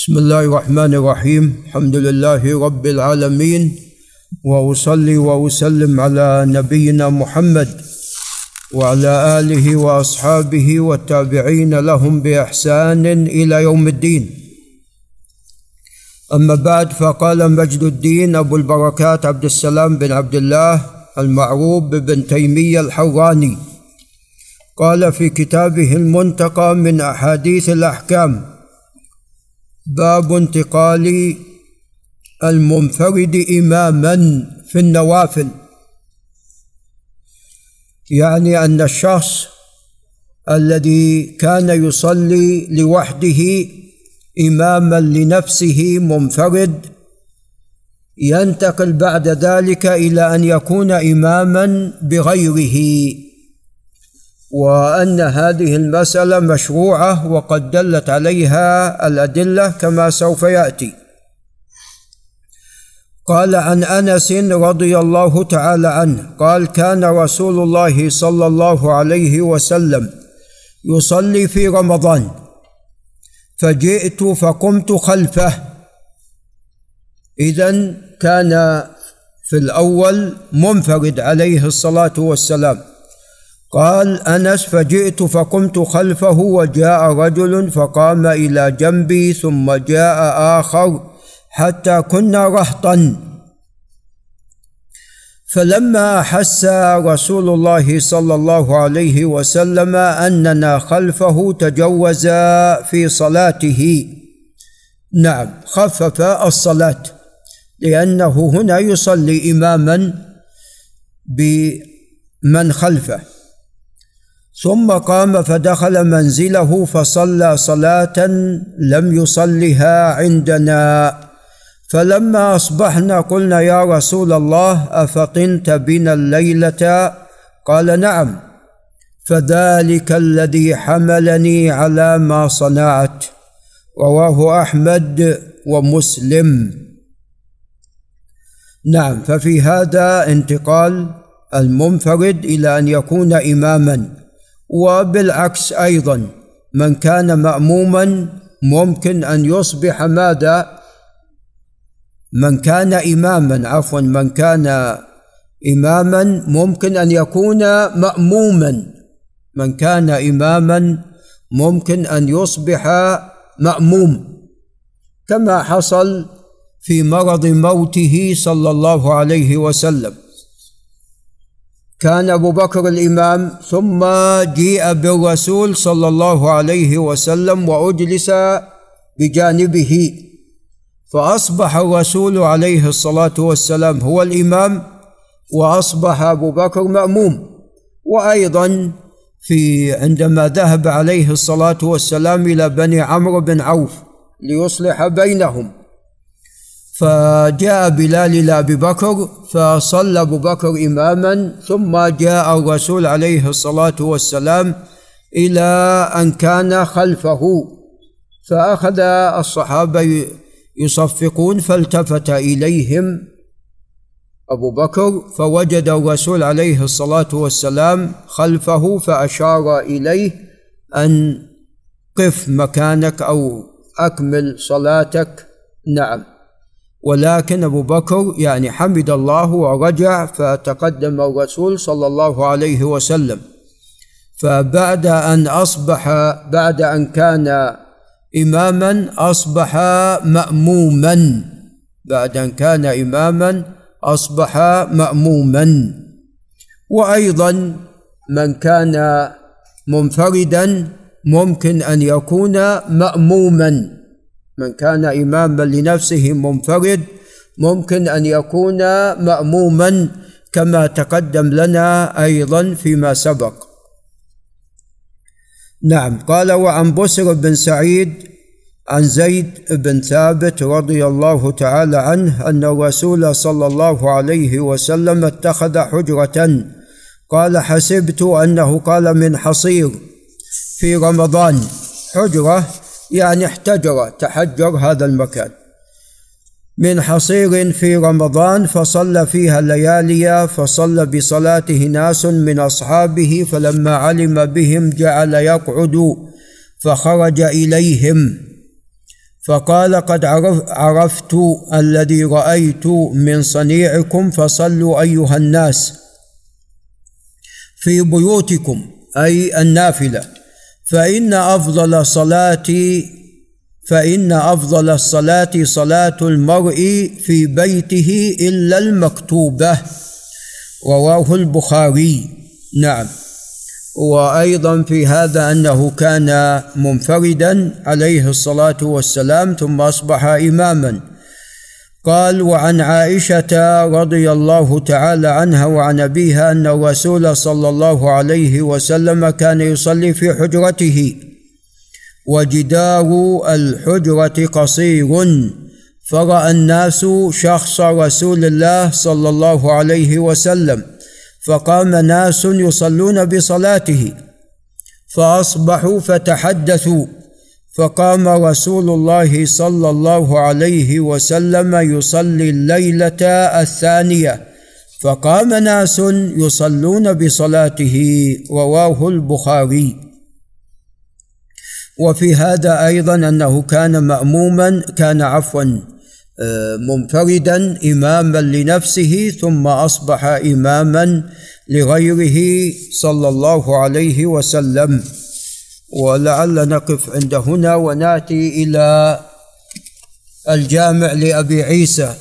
بسم الله الرحمن الرحيم الحمد لله رب العالمين واصلي واسلم على نبينا محمد وعلى اله واصحابه والتابعين لهم باحسان إلى يوم الدين اما بعد فقال مجد الدين ابو البركات عبد السلام بن عبد الله المعروف بابن تيميه الحراني قال في كتابه المنتقى من احاديث الاحكام باب انتقال المنفرد إماما في النوافل. يعني أن الشخص الذي كان يصلي لوحده إماما لنفسه منفرد ينتقل بعد ذلك إلى أن يكون إماما بغيره. وأن هذه المسألة مشروعة وقد دلت عليها الأدلة كما سوف يأتي. قال عن أنس رضي الله تعالى عنه قال كان رسول الله صلى الله عليه وسلم يصلي في رمضان فجئت فقمت خلفه. اذا كان في الأول منفرد عليه الصلاة والسلام قال أنس فجئت فقمت خلفه وجاء رجل فقام إلى جنبي ثم جاء آخر حتى كنا رهطا. فلما احس رسول الله صلى الله عليه وسلم أننا خلفه تجوز في صلاته. نعم خفف الصلاة لأنه هنا يصلي اماما بمن خلفه. ثم قام فدخل منزله فصلى صلاة لم يصلها عندنا. فلما أصبحنا قلنا يا رسول الله أفطنت بنا الليلة؟ قال نعم. فذلك الذي حملني على ما صنعت. رواه أحمد ومسلم. نعم ففي هذا انتقال المنفرد إلى أن يكون اماما. وبالعكس أيضا من كان ماموما ممكن أن يصبح ماذا؟ من كان اماما عفوا من كان اماما ممكن أن يكون ماموما. من كان اماما ممكن أن يصبح مأموم. كما حصل في مرض موته صلى الله عليه وسلم. كان أبو بكر الإمام ثم جيء بالرسول صلى الله عليه وسلم وأجلس بجانبه. فأصبح الرسول عليه الصلاة والسلام هو الإمام وأصبح أبو بكر مأموم. وأيضا في عندما ذهب عليه الصلاة والسلام إلى بني عمرو بن عوف ليصلح بينهم. فجاء بلال إلى أبي بكر فصلى أبو بكر إماما ثم جاء الرسول عليه الصلاة والسلام إلى أن كان خلفه فأخذ الصحابة يصفقون فالتفت إليهم أبو بكر فوجد الرسول عليه الصلاة والسلام خلفه فأشار إليه أن قف مكانك أو أكمل صلاتك. نعم. ولكن أبو بكر يعني حمد الله ورجع فتقدم الرسول صلى الله عليه وسلم. فبعد أن أصبح بعد أن كان إماما أصبح مأموما. بعد أن كان إماما أصبح مأموما. وأيضا من كان منفردا ممكن أن يكون مأموما. من كان إماما لنفسه منفرد ممكن أن يكون مأموما كما تقدم لنا أيضا فيما سبق. نعم قال وعن بسر بن سعيد عن زيد بن ثابت رضي الله تعالى عنه أن الرسول صلى الله عليه وسلم اتخذ حجرة. قال حسبت أنه قال من حصير في رمضان. حجرة يعني احتجر تحجر هذا المكان. من حصير في رمضان فصلى فيها ليالي فصلى بصلاته ناس من أصحابه فلما علم بهم جعل يقعد فخرج إليهم. فقال قد عرفت الذي رأيت من صنيعكم فصلوا أيها الناس في بيوتكم أي النافلة. فإن أفضل صلاه فإن أفضل الصلاة صلاة المرء في بيته إلا المكتوبة. رواه البخاري. نعم. وأيضا في هذا أنه كان منفردا عليه الصلاة والسلام ثم أصبح إماما. قال وعن عائشة رضي الله تعالى عنها وعن أبيها أن الرسول صلى الله عليه وسلم كان يصلي في حجرته. وجدار الحجرة قصير فرأى الناس شخص رسول الله صلى الله عليه وسلم فقام ناس يصلون بصلاته فأصبحوا فتحدثوا. فقام رسول الله صلى الله عليه وسلم يصلي الليلة الثانية. فقام ناس يصلون بصلاته رواه البخاري. وفي هذا أيضا أنه كان ماموما كان عفوا منفردا اماما لنفسه ثم أصبح اماما لغيره صلى الله عليه وسلم. ولعل نقف عند هنا وناتي إلى الجامع لأبي عيسى.